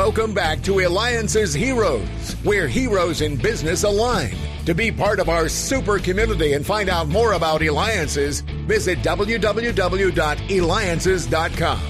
Welcome back to Eliances Heroes, where heroes in business align. To be part of our super community and find out more about Eliances, visit www.eliances.com.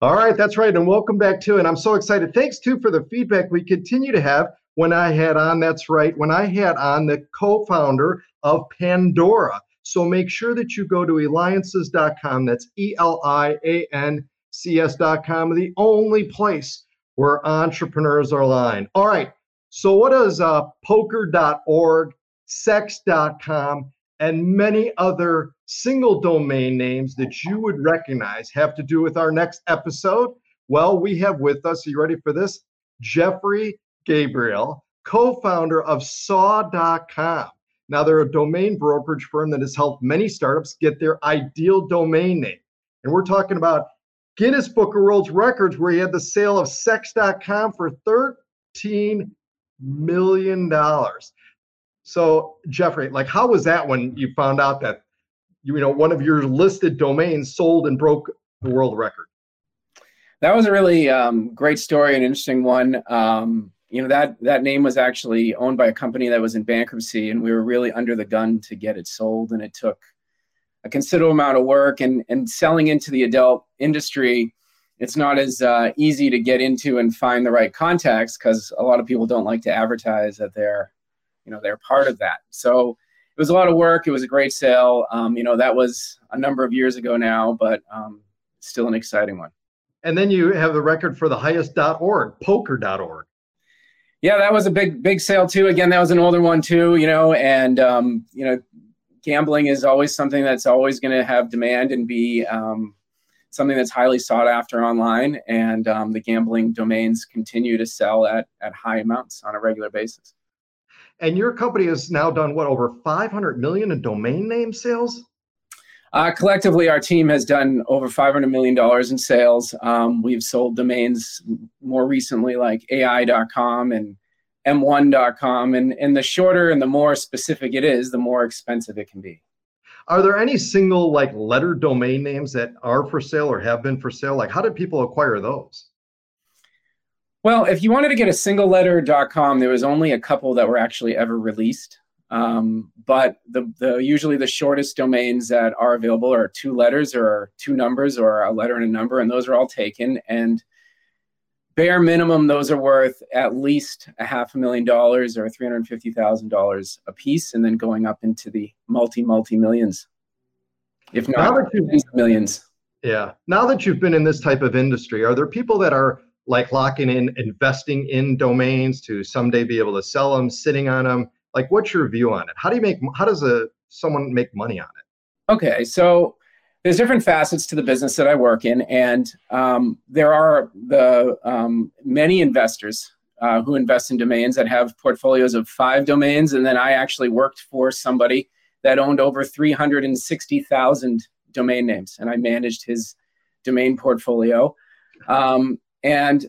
All right, that's right. And welcome back to, and I'm so excited. Thanks too for the feedback we continue to have when I had on, that's right, when I had on the co founder of Pandora. So make sure that you go to eliances.com. That's E L I A N C S.com, the only place where entrepreneurs are aligned. All right. So, what does uh, poker.org, sex.com, and many other single domain names that you would recognize have to do with our next episode? Well, we have with us, are you ready for this? Jeffrey Gabriel, co founder of saw.com. Now, they're a domain brokerage firm that has helped many startups get their ideal domain name. And we're talking about Guinness Book of World Records, where he had the sale of sex.com for $13 million. So, Jeffrey, like, how was that when you found out that, you know, one of your listed domains sold and broke the world record? That was a really um, great story, an interesting one. Um, you know that that name was actually owned by a company that was in bankruptcy and we were really under the gun to get it sold and it took a considerable amount of work and and selling into the adult industry it's not as uh, easy to get into and find the right contacts because a lot of people don't like to advertise that they're you know they're part of that. So it was a lot of work it was a great sale um, you know that was a number of years ago now but um, still an exciting one. And then you have the record for the highest.org poker.org yeah, that was a big big sale too. Again, that was an older one too, you know, and um, you know, gambling is always something that's always going to have demand and be um, something that's highly sought after online. And um, the gambling domains continue to sell at at high amounts on a regular basis. And your company has now done what over 500 million in domain name sales. Uh, collectively, our team has done over $500 million in sales. Um, we've sold domains more recently like AI.com and M1.com. And, and the shorter and the more specific it is, the more expensive it can be. Are there any single like letter domain names that are for sale or have been for sale? Like, how did people acquire those? Well, if you wanted to get a single letter.com, there was only a couple that were actually ever released. Um, but the, the usually the shortest domains that are available are two letters or two numbers or a letter and a number, and those are all taken. And bare minimum, those are worth at least a half a million dollars or three hundred fifty thousand dollars a piece, and then going up into the multi multi millions, if not millions. Yeah. Now that you've been in this type of industry, are there people that are like locking in, investing in domains to someday be able to sell them, sitting on them? like what's your view on it how do you make how does a someone make money on it okay so there's different facets to the business that i work in and um, there are the um, many investors uh, who invest in domains that have portfolios of five domains and then i actually worked for somebody that owned over 360000 domain names and i managed his domain portfolio um, and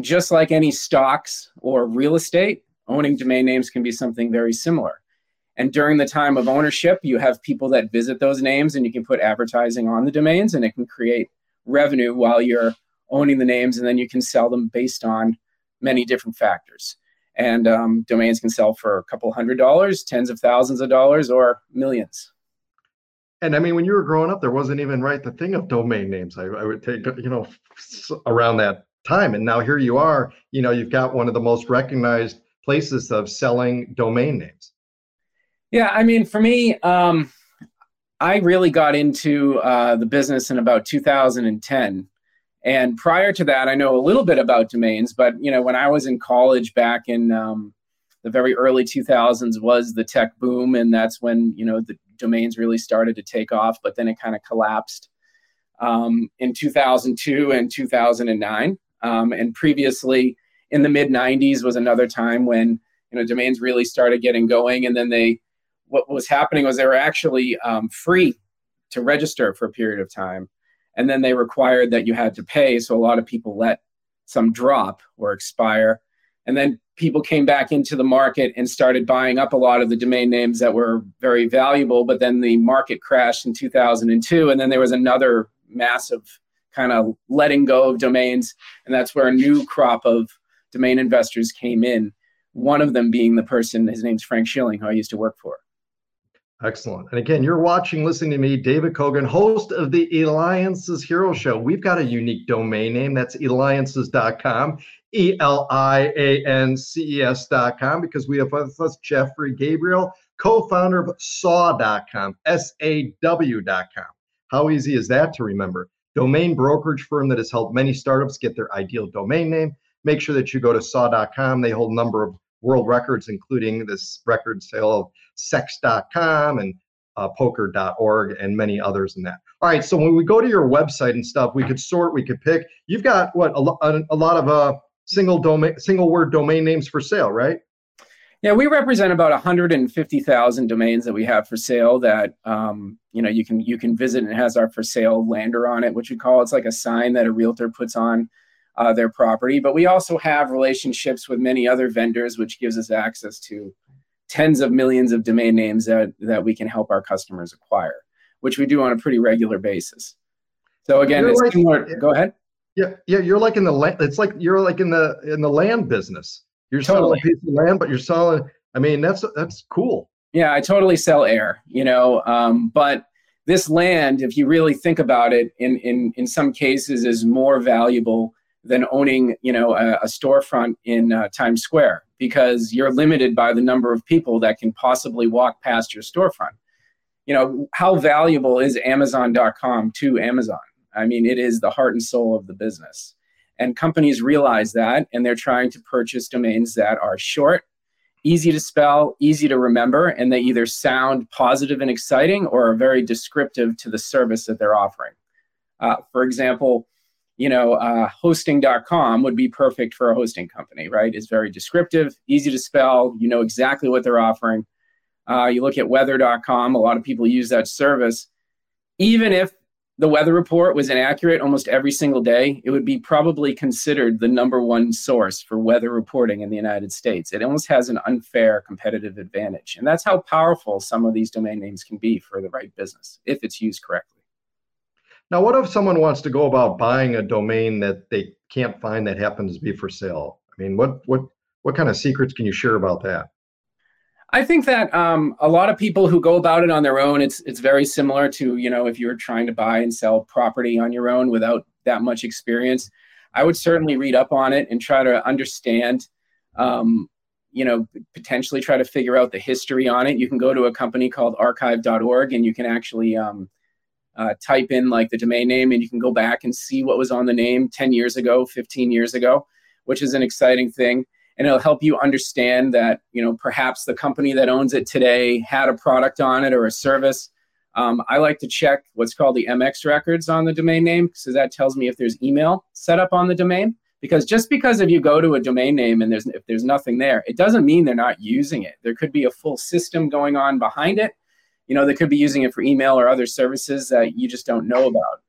just like any stocks or real estate owning domain names can be something very similar. And during the time of ownership, you have people that visit those names and you can put advertising on the domains and it can create revenue while you're owning the names and then you can sell them based on many different factors. And um, domains can sell for a couple hundred dollars, tens of thousands of dollars, or millions. And I mean, when you were growing up, there wasn't even right the thing of domain names. I, I would take, you know, around that time. And now here you are, you know, you've got one of the most recognized places of selling domain names? Yeah, I mean, for me, um, I really got into uh, the business in about 2010. And prior to that, I know a little bit about domains, but you know, when I was in college back in um, the very early 2000s was the tech boom, and that's when you know the domains really started to take off. But then it kind of collapsed um, in 2002 and 2009. Um, and previously, in the mid 90s was another time when you know domains really started getting going and then they what was happening was they were actually um, free to register for a period of time and then they required that you had to pay so a lot of people let some drop or expire and then people came back into the market and started buying up a lot of the domain names that were very valuable but then the market crashed in 2002 and then there was another massive kind of letting go of domains, and that's where a new crop of domain investors came in. One of them being the person, his name's Frank Schilling, who I used to work for. Excellent. And again, you're watching, listening to me, David Cogan, host of the Eliances Hero Show. We've got a unique domain name. That's eliances.com, E L I A N C E S.com, because we have with us Jeffrey Gabriel, co founder of SAW.com, S A W.com. How easy is that to remember? Domain brokerage firm that has helped many startups get their ideal domain name. Make sure that you go to SAW.com. They hold a number of world records, including this record sale of sex.com and uh, poker.org and many others in that. All right, so when we go to your website and stuff, we could sort, we could pick. You've got what a, a, lot of uh, single domain, single word domain names for sale, right? Yeah, we represent about 150,000 domains that we have for sale. That um, you know you can you can visit and it has our for sale lander on it, which we call it's like a sign that a realtor puts on uh, their property. But we also have relationships with many other vendors, which gives us access to tens of millions of domain names that, that we can help our customers acquire, which we do on a pretty regular basis. So again, you're it's like, similar. Yeah, go ahead. Yeah, yeah, you're like in the land. It's like you're like in the in the land business. You're totally. selling a piece of land, but you're selling. I mean, that's that's cool. Yeah, I totally sell air. You know, um, but this land, if you really think about it, in in in some cases, is more valuable than owning you know a, a storefront in uh, Times Square because you're limited by the number of people that can possibly walk past your storefront. You know, how valuable is Amazon.com to Amazon? I mean, it is the heart and soul of the business. And companies realize that, and they're trying to purchase domains that are short, easy to spell, easy to remember, and they either sound positive and exciting or are very descriptive to the service that they're offering. Uh, for example, you know, uh, hosting.com would be perfect for a hosting company, right? It's very descriptive, easy to spell. You know exactly what they're offering. Uh, you look at weather.com, a lot of people use that service. Even if the weather report was inaccurate almost every single day, it would be probably considered the number one source for weather reporting in the United States. It almost has an unfair competitive advantage. And that's how powerful some of these domain names can be for the right business if it's used correctly. Now, what if someone wants to go about buying a domain that they can't find that happens to be for sale? I mean, what what what kind of secrets can you share about that? I think that um, a lot of people who go about it on their own, it's it's very similar to you know if you're trying to buy and sell property on your own without that much experience. I would certainly read up on it and try to understand, um, you know, potentially try to figure out the history on it. You can go to a company called Archive.org and you can actually um, uh, type in like the domain name and you can go back and see what was on the name 10 years ago 15 years ago which is an exciting thing. And it'll help you understand that you know perhaps the company that owns it today had a product on it or a service. Um, i like to check what's called the mx records on the domain name so that tells me if there's email set up on the domain. Because just because if you go to a domain name and there's if there's nothing there it doesn't mean they're not using it. There could be a full system going on behind it you know they could be using it for email or other services that you just don't know about.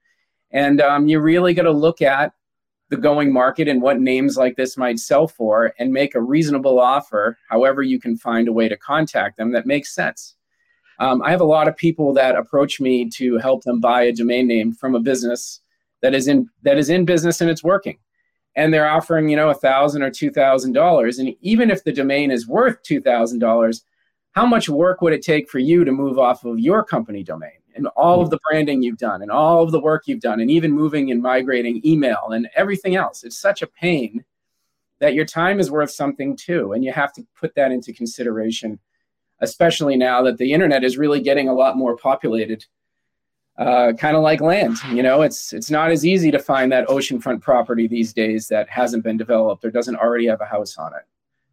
And um, you really got to look at the going market and what names like this might sell for and make a reasonable offer however you can find a way to contact them that makes sense. Um, i have a lot of people that approach me to help them buy a domain name from a business that is in that is in business and it's working. And they're offering you know a thousand or two thousand dollars. And even if the domain is worth two thousand dollars how much work would it take for you to move off of your company domain and all of the branding you've done and all of the work you've done and even moving and migrating email and everything else? It's such a pain that your time is worth something too and you have to put that into consideration especially now that the internet is really getting a lot more populated uh, kind of like land you know? It's it's not as easy to find that oceanfront property these days that hasn't been developed or doesn't already have a house on it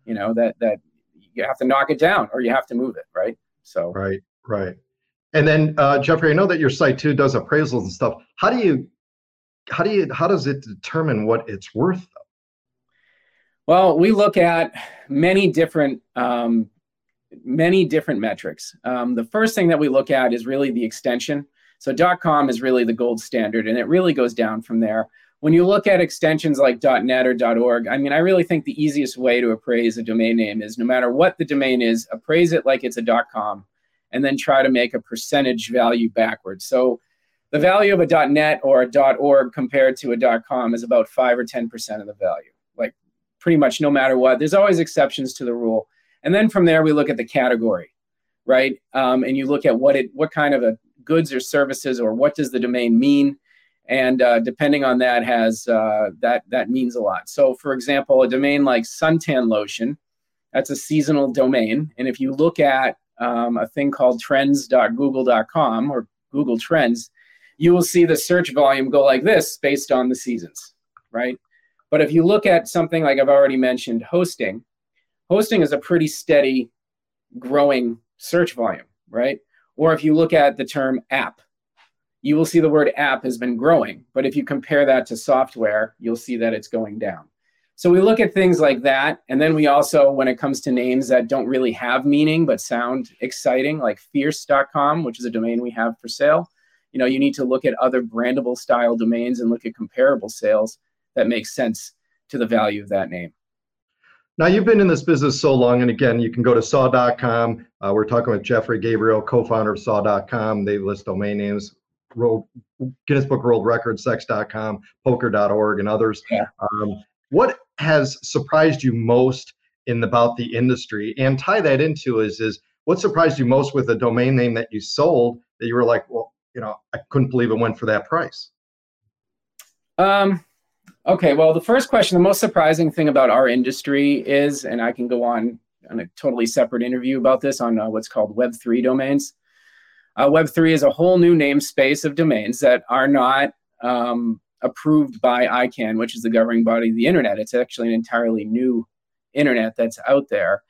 you know? That that you have to knock it down or you have to move it, right? So right, right. And then uh, Jeffrey, I know that your site too does appraisals and stuff. How do you, how do you, how does it determine what it's worth? Though? Well, we look at many different um, many different metrics. Um, the first thing that we look at is really the extension. So .com is really the gold standard, and it really goes down from there when you look at extensions like .net or .org, I mean, I really think the easiest way to appraise a domain name is no matter what the domain is, appraise it like it's a .com, and then try to make a percentage value backwards. So the value of a .net or a .org compared to a .com is about five or ten percent of the value. Like pretty much no matter what. There's always exceptions to the rule. And then from there we look at the category, right? Um, and you look at what it what kind of a goods or services or what does the domain mean and uh, depending on that has uh, that that means a lot. So for example a domain like suntan lotion that's a seasonal domain. And if you look at um, a thing called trends.google.com or google trends you will see the search volume go like this based on the seasons right? But if you look at something like i've already mentioned hosting hosting is a pretty steady growing search volume right? Or if you look at the term app, you will see the word app has been growing. But if you compare that to software, you'll see that it's going down. So we look at things like that. And then we also, when it comes to names that don't really have meaning but sound exciting, like fierce.com, which is a domain we have for sale, you know, you need to look at other brandable style domains and look at comparable sales that make sense to the value of that name. Now, you've been in this business so long, and again, you can go to saw.com. Uh, we're talking with Jeffrey Gabriel, co founder of saw.com. They list domain names, World, Guinness Book World Records, sex.com, poker.org, and others. Yeah. Um, what has surprised you most in about the industry? And tie that into is, is what surprised you most with a domain name that you sold that you were like, well, you know, I couldn't believe it went for that price? Um, Okay, well, the first question, the most surprising thing about our industry is, and I can go on on a totally separate interview about this on uh, what's called Web3 domains. Uh, Web3 is a whole new namespace of domains that are not um, approved by ICANN, which is the governing body of the internet. It's actually an entirely new internet that's out there.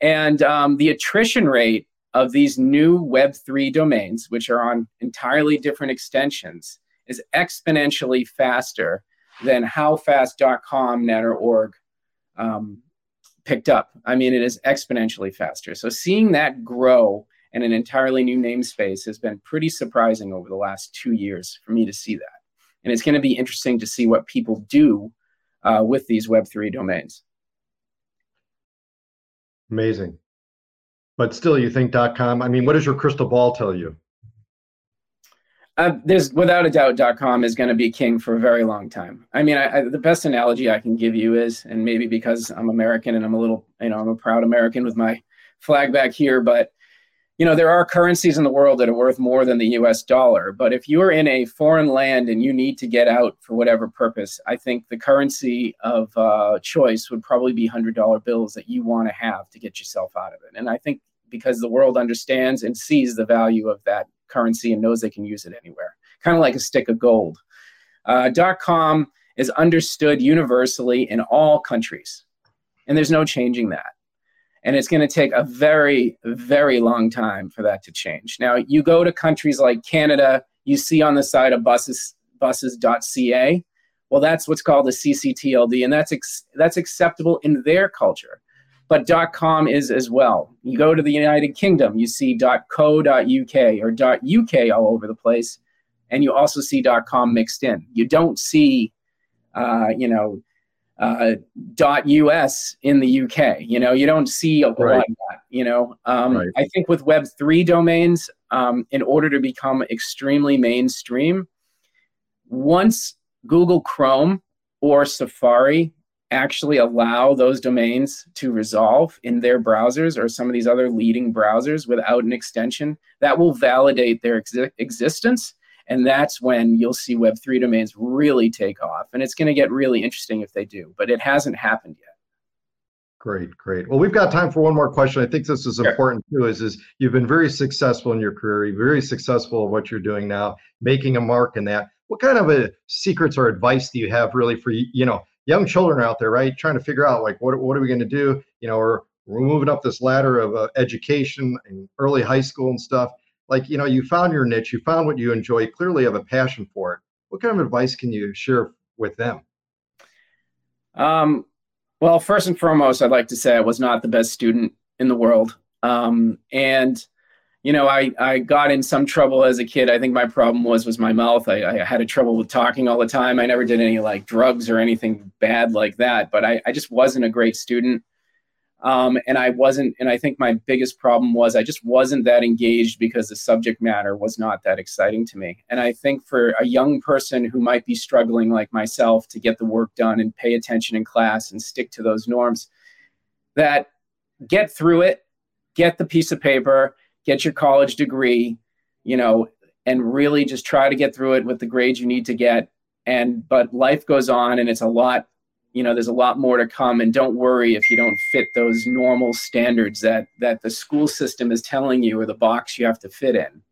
And um, the attrition rate of these new Web3 domains, which are on entirely different extensions, is exponentially faster than how fast.com, net, or org um, picked up. I mean, it is exponentially faster. So seeing that grow in an entirely new namespace has been pretty surprising over the last two years for me to see that. And it's going to be interesting to see what people do uh, with these Web3 domains. Amazing. But still, you think .com, I mean, what does your crystal ball tell you? Uh, there's without a doubt com is going to be king for a very long time i mean I, I, the best analogy i can give you is and maybe because i'm american and i'm a little you know i'm a proud american with my flag back here but you know there are currencies in the world that are worth more than the us dollar but if you're in a foreign land and you need to get out for whatever purpose i think the currency of uh, choice would probably be $100 bills that you want to have to get yourself out of it and i think because the world understands and sees the value of that currency and knows they can use it anywhere, kind of like a stick of gold. Uh, .com is understood universally in all countries, and there's no changing that. And it's going to take a very, very long time for that to change. Now, you go to countries like Canada, you see on the side of buses, buses.ca. Well, that's what's called a CCTLD, and that's ex- that's acceptable in their culture but .com is as well. You go to the United Kingdom, you see .co.uk or .uk all over the place, and you also see .com mixed in. You don't see, uh, you know, uh, .us in the UK. You know, you don't see a right. lot of that. You know, um, right. I think with Web three domains, um, in order to become extremely mainstream, once Google Chrome or Safari actually allow those domains to resolve in their browsers or some of these other leading browsers without an extension, that will validate their ex- existence. And that's when you'll see Web3 domains really take off. And it's going to get really interesting if they do, but it hasn't happened yet. Great, great. Well, we've got time for one more question. I think this is sure. important too. Is is you've been very successful in your career, you're very successful at what you're doing now, making a mark in that. What kind of a secrets or advice do you have really for you know young children out there, right? Trying to figure out like what what are we going to do? You know, or we're moving up this ladder of uh, education and early high school and stuff. Like you know, you found your niche, you found what you enjoy. Clearly, have a passion for it. What kind of advice can you share with them? Um, well, first and foremost, I'd like to say I was not the best student in the world, um, and you know, I, I got in some trouble as a kid. I think my problem was was my mouth. I, I had a trouble with talking all the time. I never did any like drugs or anything bad like that, but I, I just wasn't a great student. Um, and I wasn't, and I think my biggest problem was I just wasn't that engaged because the subject matter was not that exciting to me. And I think for a young person who might be struggling like myself to get the work done and pay attention in class and stick to those norms, that get through it, get the piece of paper, get your college degree, you know, and really just try to get through it with the grades you need to get. And, but life goes on and it's a lot you know there's a lot more to come and don't worry if you don't fit those normal standards that that the school system is telling you or the box you have to fit in.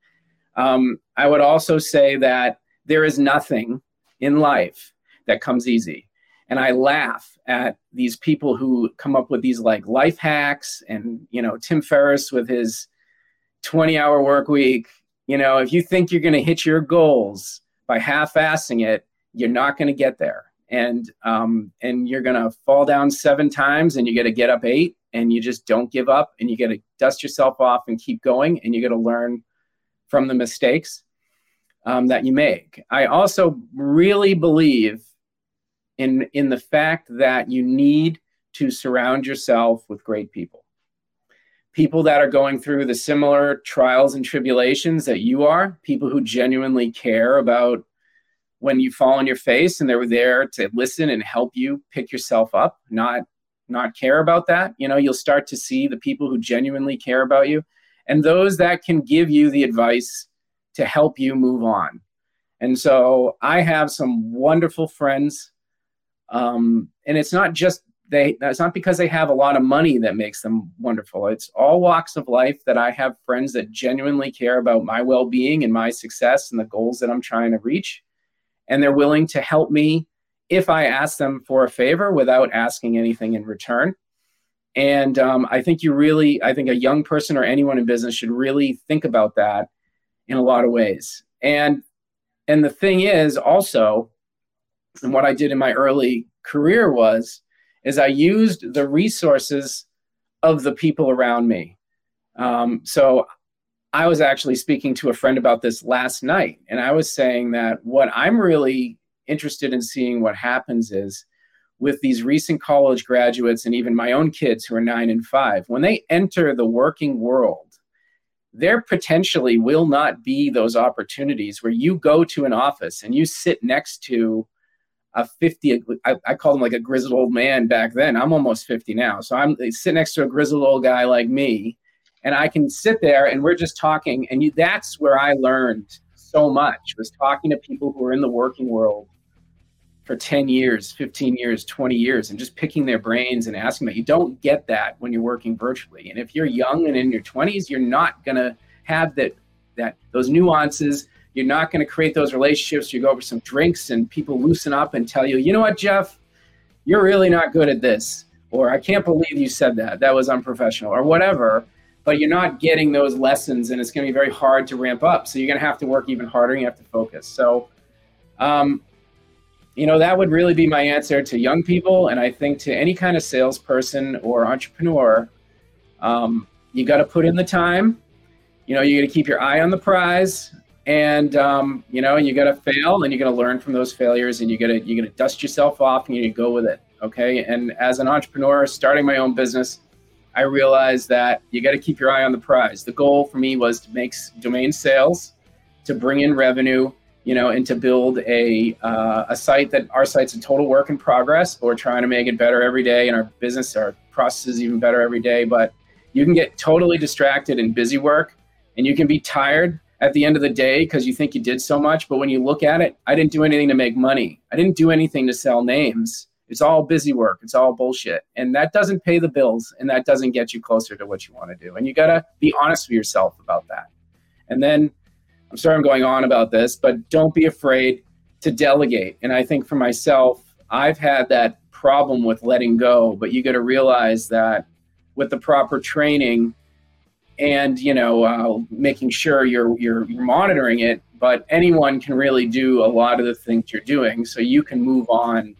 Um, i would also say that there is nothing in life that comes easy. And i laugh at these people who come up with these like life hacks and you know tim ferriss with his 20 hour work week. You know if you think you're going to hit your goals by half-assing it you're not going to get there and um, and you're gonna fall down seven times and you got to get up eight and you just don't give up and you got to dust yourself off and keep going and you got to learn from the mistakes um, that you make. I also really believe in in the fact that you need to surround yourself with great people. People that are going through the similar trials and tribulations that you are people who genuinely care about when you fall on your face and they were there to listen and help you pick yourself up not not care about that you know you'll start to see the people who genuinely care about you and those that can give you the advice to help you move on. And so i have some wonderful friends um, and it's not just they it's not because they have a lot of money that makes them wonderful. It's all walks of life that i have friends that genuinely care about my well-being and my success and the goals that i'm trying to reach and they're willing to help me if I ask them for a favor without asking anything in return. And um, I think you really, I think a young person or anyone in business should really think about that in a lot of ways. And and the thing is also, and what I did in my early career was, is I used the resources of the people around me. Um, so I was actually speaking to a friend about this last night, and I was saying that what I'm really interested in seeing what happens is with these recent college graduates and even my own kids who are nine and five, when they enter the working world, there potentially will not be those opportunities where you go to an office and you sit next to a 50 I, I called him like a grizzled old man back then. I'm almost 50 now. So i'm sitting next to a grizzled old guy like me and I can sit there and we're just talking. And you, that's where I learned so much was talking to people who are in the working world for 10 years, 15 years, 20 years, and just picking their brains and asking that. You don't get that when you're working virtually. And if you're young and in your 20s, you're not going to have that, that those nuances. You're not going to create those relationships. You go over some drinks and people loosen up and tell you, you know what, Jeff, you're really not good at this. Or I can't believe you said that. That was unprofessional, or whatever but you're not getting those lessons and it's going to be very hard to ramp up. So you're going to have to work even harder and you have to focus. So um, you know that would really be my answer to young people and i think to any kind of salesperson or entrepreneur um, you got to put in the time. You know you got to keep your eye on the prize and um, you know you got to fail and you're going to learn from those failures and you got to you got to dust yourself off and you go with it okay? And as an entrepreneur starting my own business I realized that you got to keep your eye on the prize. The goal for me was to make domain sales, to bring in revenue, you know, and to build a uh, a site that our site's a total work in progress. But we're trying to make it better every day, and our business, our processes, even better every day. But you can get totally distracted in busy work, and you can be tired at the end of the day because you think you did so much. But when you look at it, I didn't do anything to make money. I didn't do anything to sell names. It's all busy work. It's all bullshit. And that doesn't pay the bills and that doesn't get you closer to what you want to do. And you got to be honest with yourself about that. And then I'm sorry I'm going on about this, but don't be afraid to delegate. And I think for myself, I've had that problem with letting go, but you got to realize that with the proper training and you know uh, making sure you're, you're you're monitoring it, but anyone can really do a lot of the things you're doing, so you can move on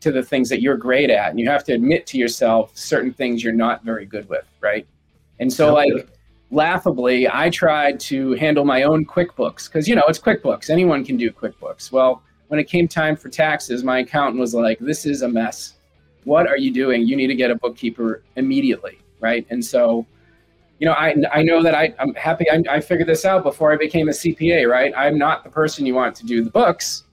to the things that you're great at and you have to admit to yourself certain things you're not very good with right and so like laughably i tried to handle my own quickbooks because you know it's quickbooks anyone can do quickbooks well when it came time for taxes my accountant was like this is a mess what are you doing? You need to get a bookkeeper immediately, right? And so, you know, I I know that I I'm happy I, I figured this out before I became a CPA, right? I'm not the person you want to do the books,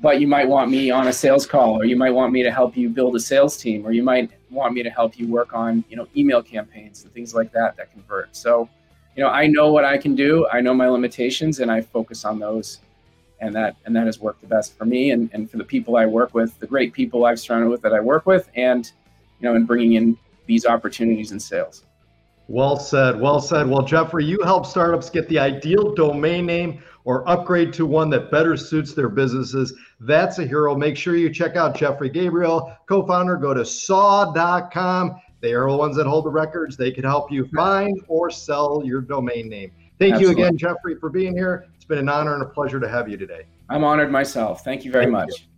but you might want me on a sales call, or you might want me to help you build a sales team, or you might want me to help you work on you know email campaigns and things like that that convert. So, you know, I know what I can do. I know my limitations, and I focus on those and that and that has worked the best for me and, and for the people I work with, the great people I've surrounded with that I work with, and you know, in bringing in these opportunities in sales. Well said. Well said. Well, Jeffrey, you help startups get the ideal domain name or upgrade to one that better suits their businesses. That's a hero. Make sure you check out Jeffrey Gabriel, co founder. Go to saw.com. They are the ones that hold the records. They can help you find or sell your domain name. Thank Absolutely. you again, Jeffrey, for being here. It's been an honor and a pleasure to have you today. I'm honored myself. Thank you very Thank much. You.